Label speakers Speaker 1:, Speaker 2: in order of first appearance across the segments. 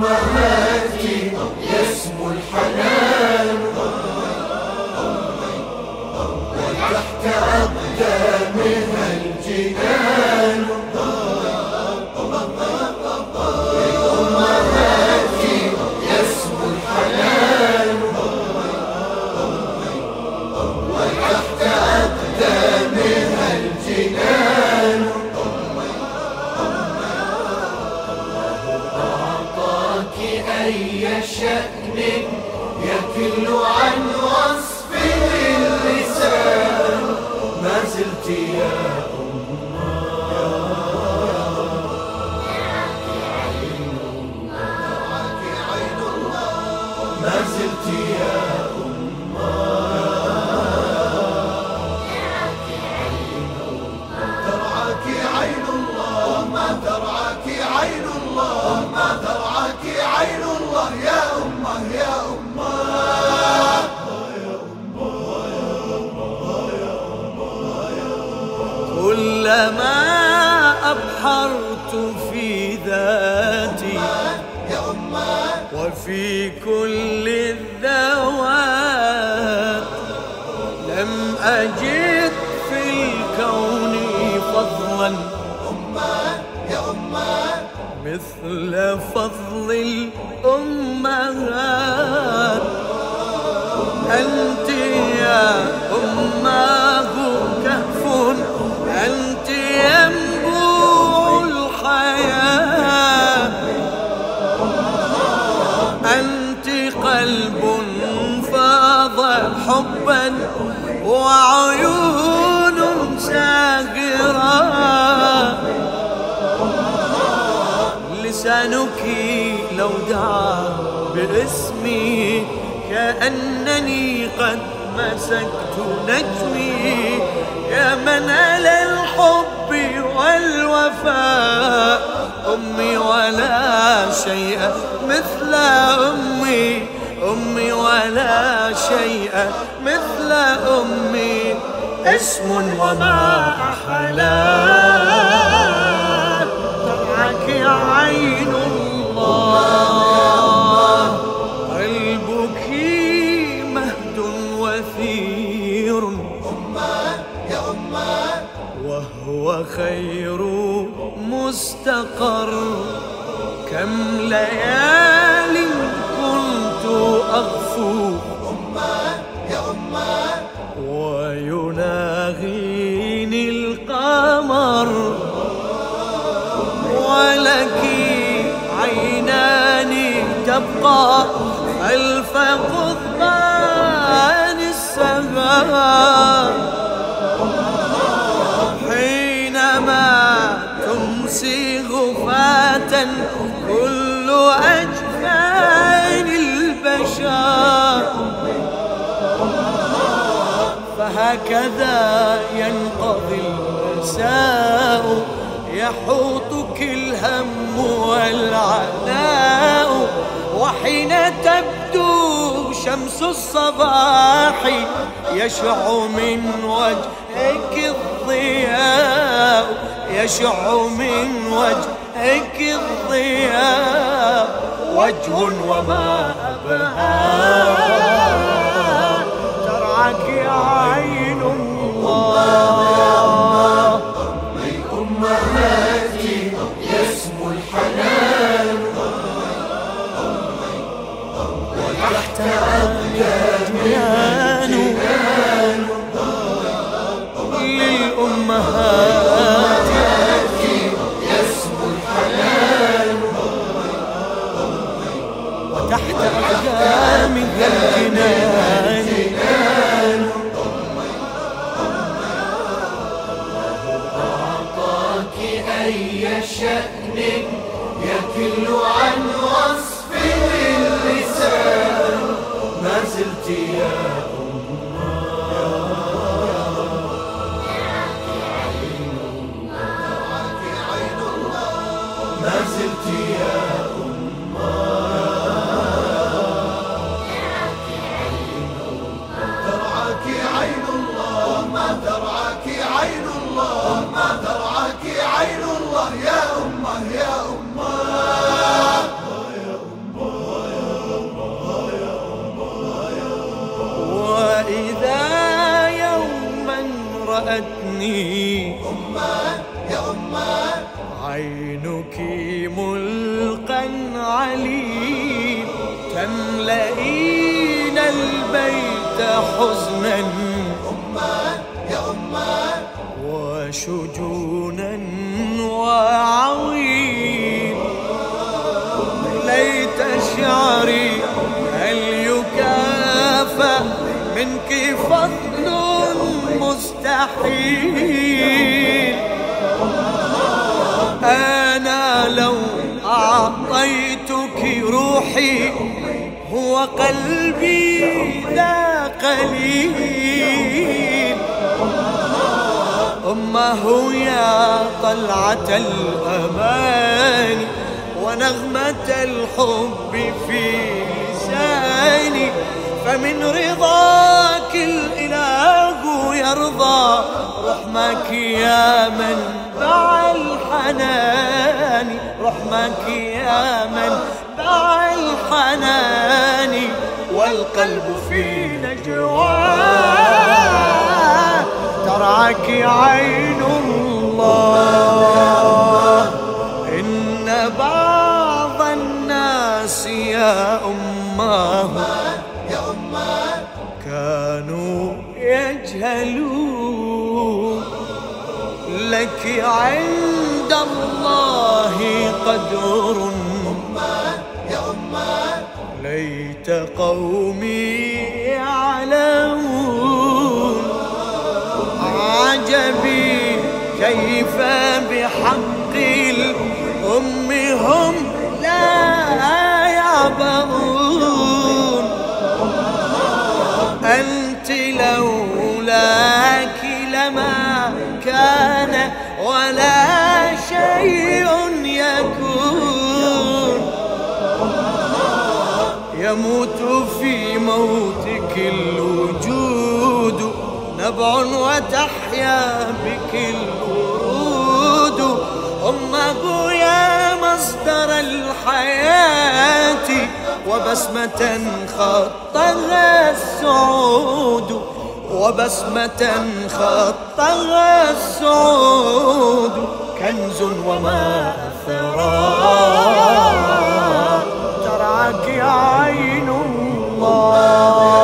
Speaker 1: لأمهاتي يسمو الحنان أقدامها الجنان. يكل عن
Speaker 2: أجد في الكون فضلا.
Speaker 1: يا أمه
Speaker 2: مثل فضل الأمهات. أنت يا أماه كهف. أنت ينبوع الحياة. أنت قلب فاض حبا. وعيون ساغرة. لسانك لو دعا باسمي كأنني قد مسكت نجمي. يا من على الحب والوفاء أمي ولا شيء مثل أمي. شيء مثل أمي اسم وما أحلاه ترعك عين الله. قلبك مهد وثير.
Speaker 1: يا أمه
Speaker 2: وهو خير مستقر. كم ليال كنت أغفو. تبقى خلف قضبان السماء. حينما تمسي غفاة كل أجفان البشر. فهكذا ينقضي المساء يحوطك الهم والعناء. وحين تبدو شمس الصباح يشع من وجهك الضياء يشع من وجهك الضياء. وجه وما أبهى ترعك عين
Speaker 1: أتني يا أمة
Speaker 2: عينك ملقا علي تملئين البيت حزنا.
Speaker 1: أمة يا أمة
Speaker 2: وشجونا وعويل ليت شعري هل يكافأ منك فضل مستحيل. أنا لو أعطيتك روحي هو قلبي ذا قليل. أمه يا طلعة الأمان ونغمة الحب في لساني فمن رضاك يرضى رحمك يا منبع الحنان رحمك يا منبع الحنان والقلب في نجواه ترعك عين الله. إن بعض الناس يا
Speaker 1: أمه
Speaker 2: يجهلون لك عند الله قدر. ليت قومي يعلمون عجبي كيف بحق الأم. هم لا يعبرون وتحيا بك الورود. أمه يا مصدر الحياة وبسمة خطها السعود. وبسمة خطها السعود. كنز وما ثرى ترعك عين الله.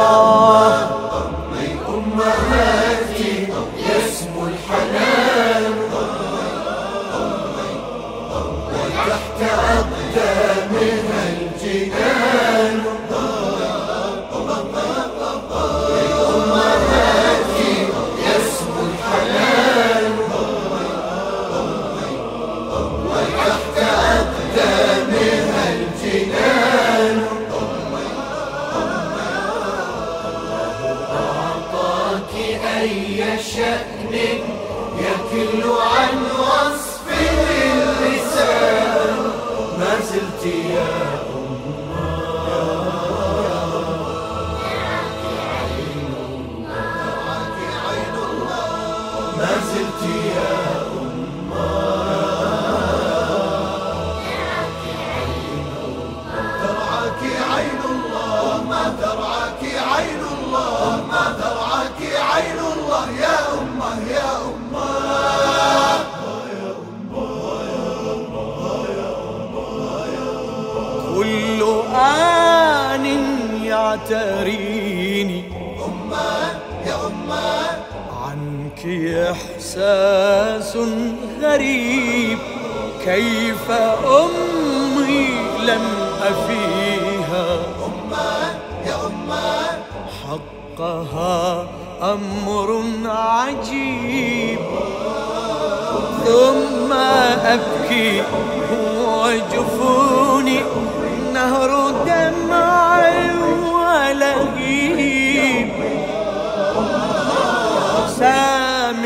Speaker 1: وتحت أقدامها الجنان.
Speaker 2: Sebastião. يعتريني
Speaker 1: أمه يا أمه
Speaker 2: عنك إحساس غريب كيف أمي لم أفيها؟
Speaker 1: يا أمه
Speaker 2: حقها أمر عجيب ثم أبكي وجفوني نهر دمع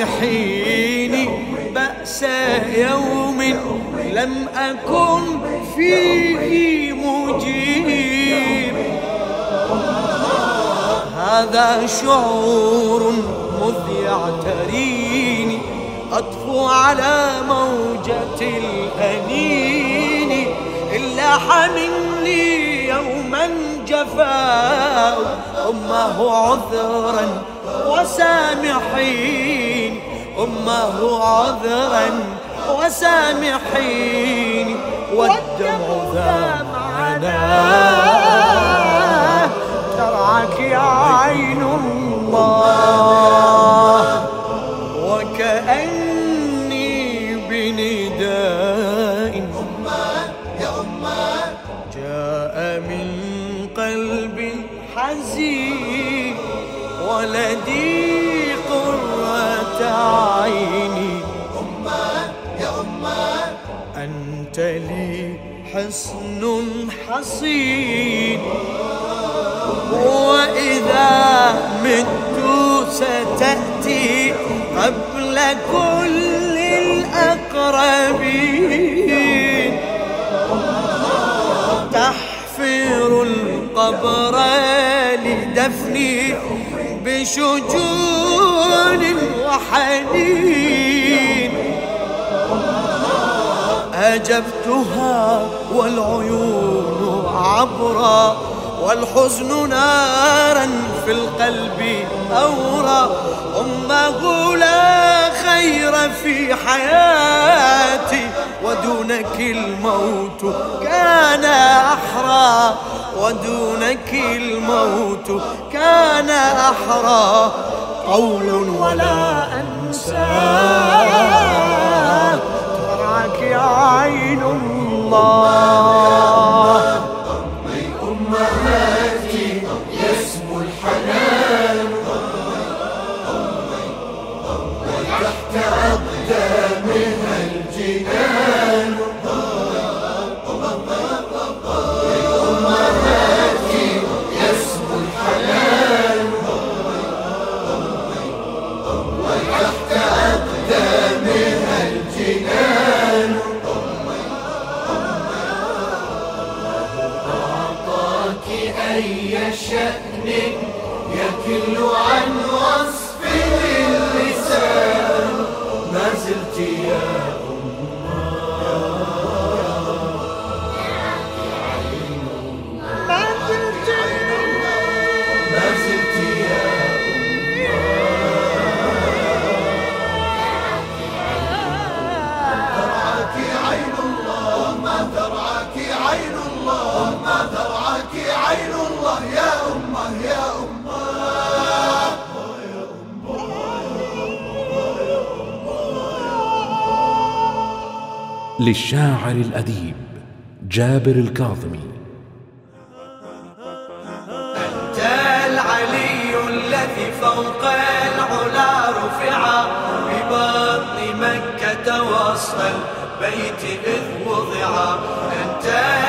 Speaker 2: سامحيني. بأس يوم لم أكن فيه مجيب. هذا شعور مذ يعتريني. أطفو على موجة الأنين. إلا حملي يوما جفاء. أمه عذرا وسامحين. أمه عذرا وسامحيني والدمع ذمعنا ترعك يا عين الله. حصن حصين وإذا مت ستأتي قبل كل الأقربين. تحفر القبر لدفني بشجون وحنين. أجبتها والعيون عبرا والحزن نارا في القلب أورى أمه لا خير في حياتي ودونك الموت كان أحرى. ودونك الموت كان أحرى. قول ولا أنسى. ترعك عين الله
Speaker 3: للشاعر الأديب جابر الكاظمي.
Speaker 2: أنت العلي الذي فوق العلا رفع ببطن مكة وسط البيت إذ وضع. أنت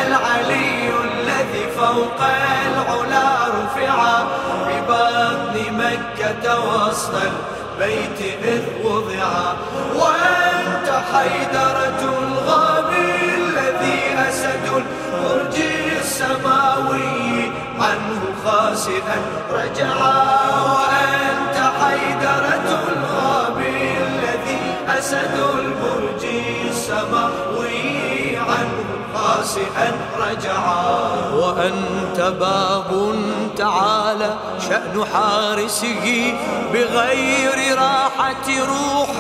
Speaker 2: العلي الذي فوق العلا رفع ببطن مكة وسط البيت إذ وضع. وأنت حيدرة الغابي الذي أسد البرج السماوي عنه خاسئا. رجعا وأنت حيدرة الغابي الذي أسد البرج السماوي عنه خاسئا. رجعا وأنت باب تعالى شأن حارسه بغير راحة روح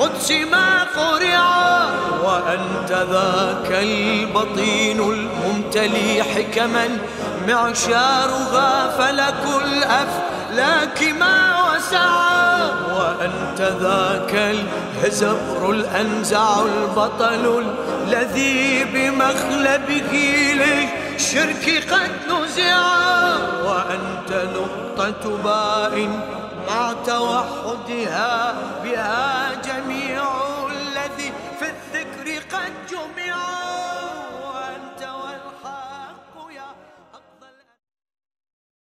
Speaker 2: القدس ما قرعا وأنت ذاك البطين الممتلي حكما. معشارها فلك الأفلاك ما وسعا وأنت ذاك الهزبر الأنزع البطل الذي بمخلبه للشرك قد نزعا وأنت نقطة باء مع توحدها بها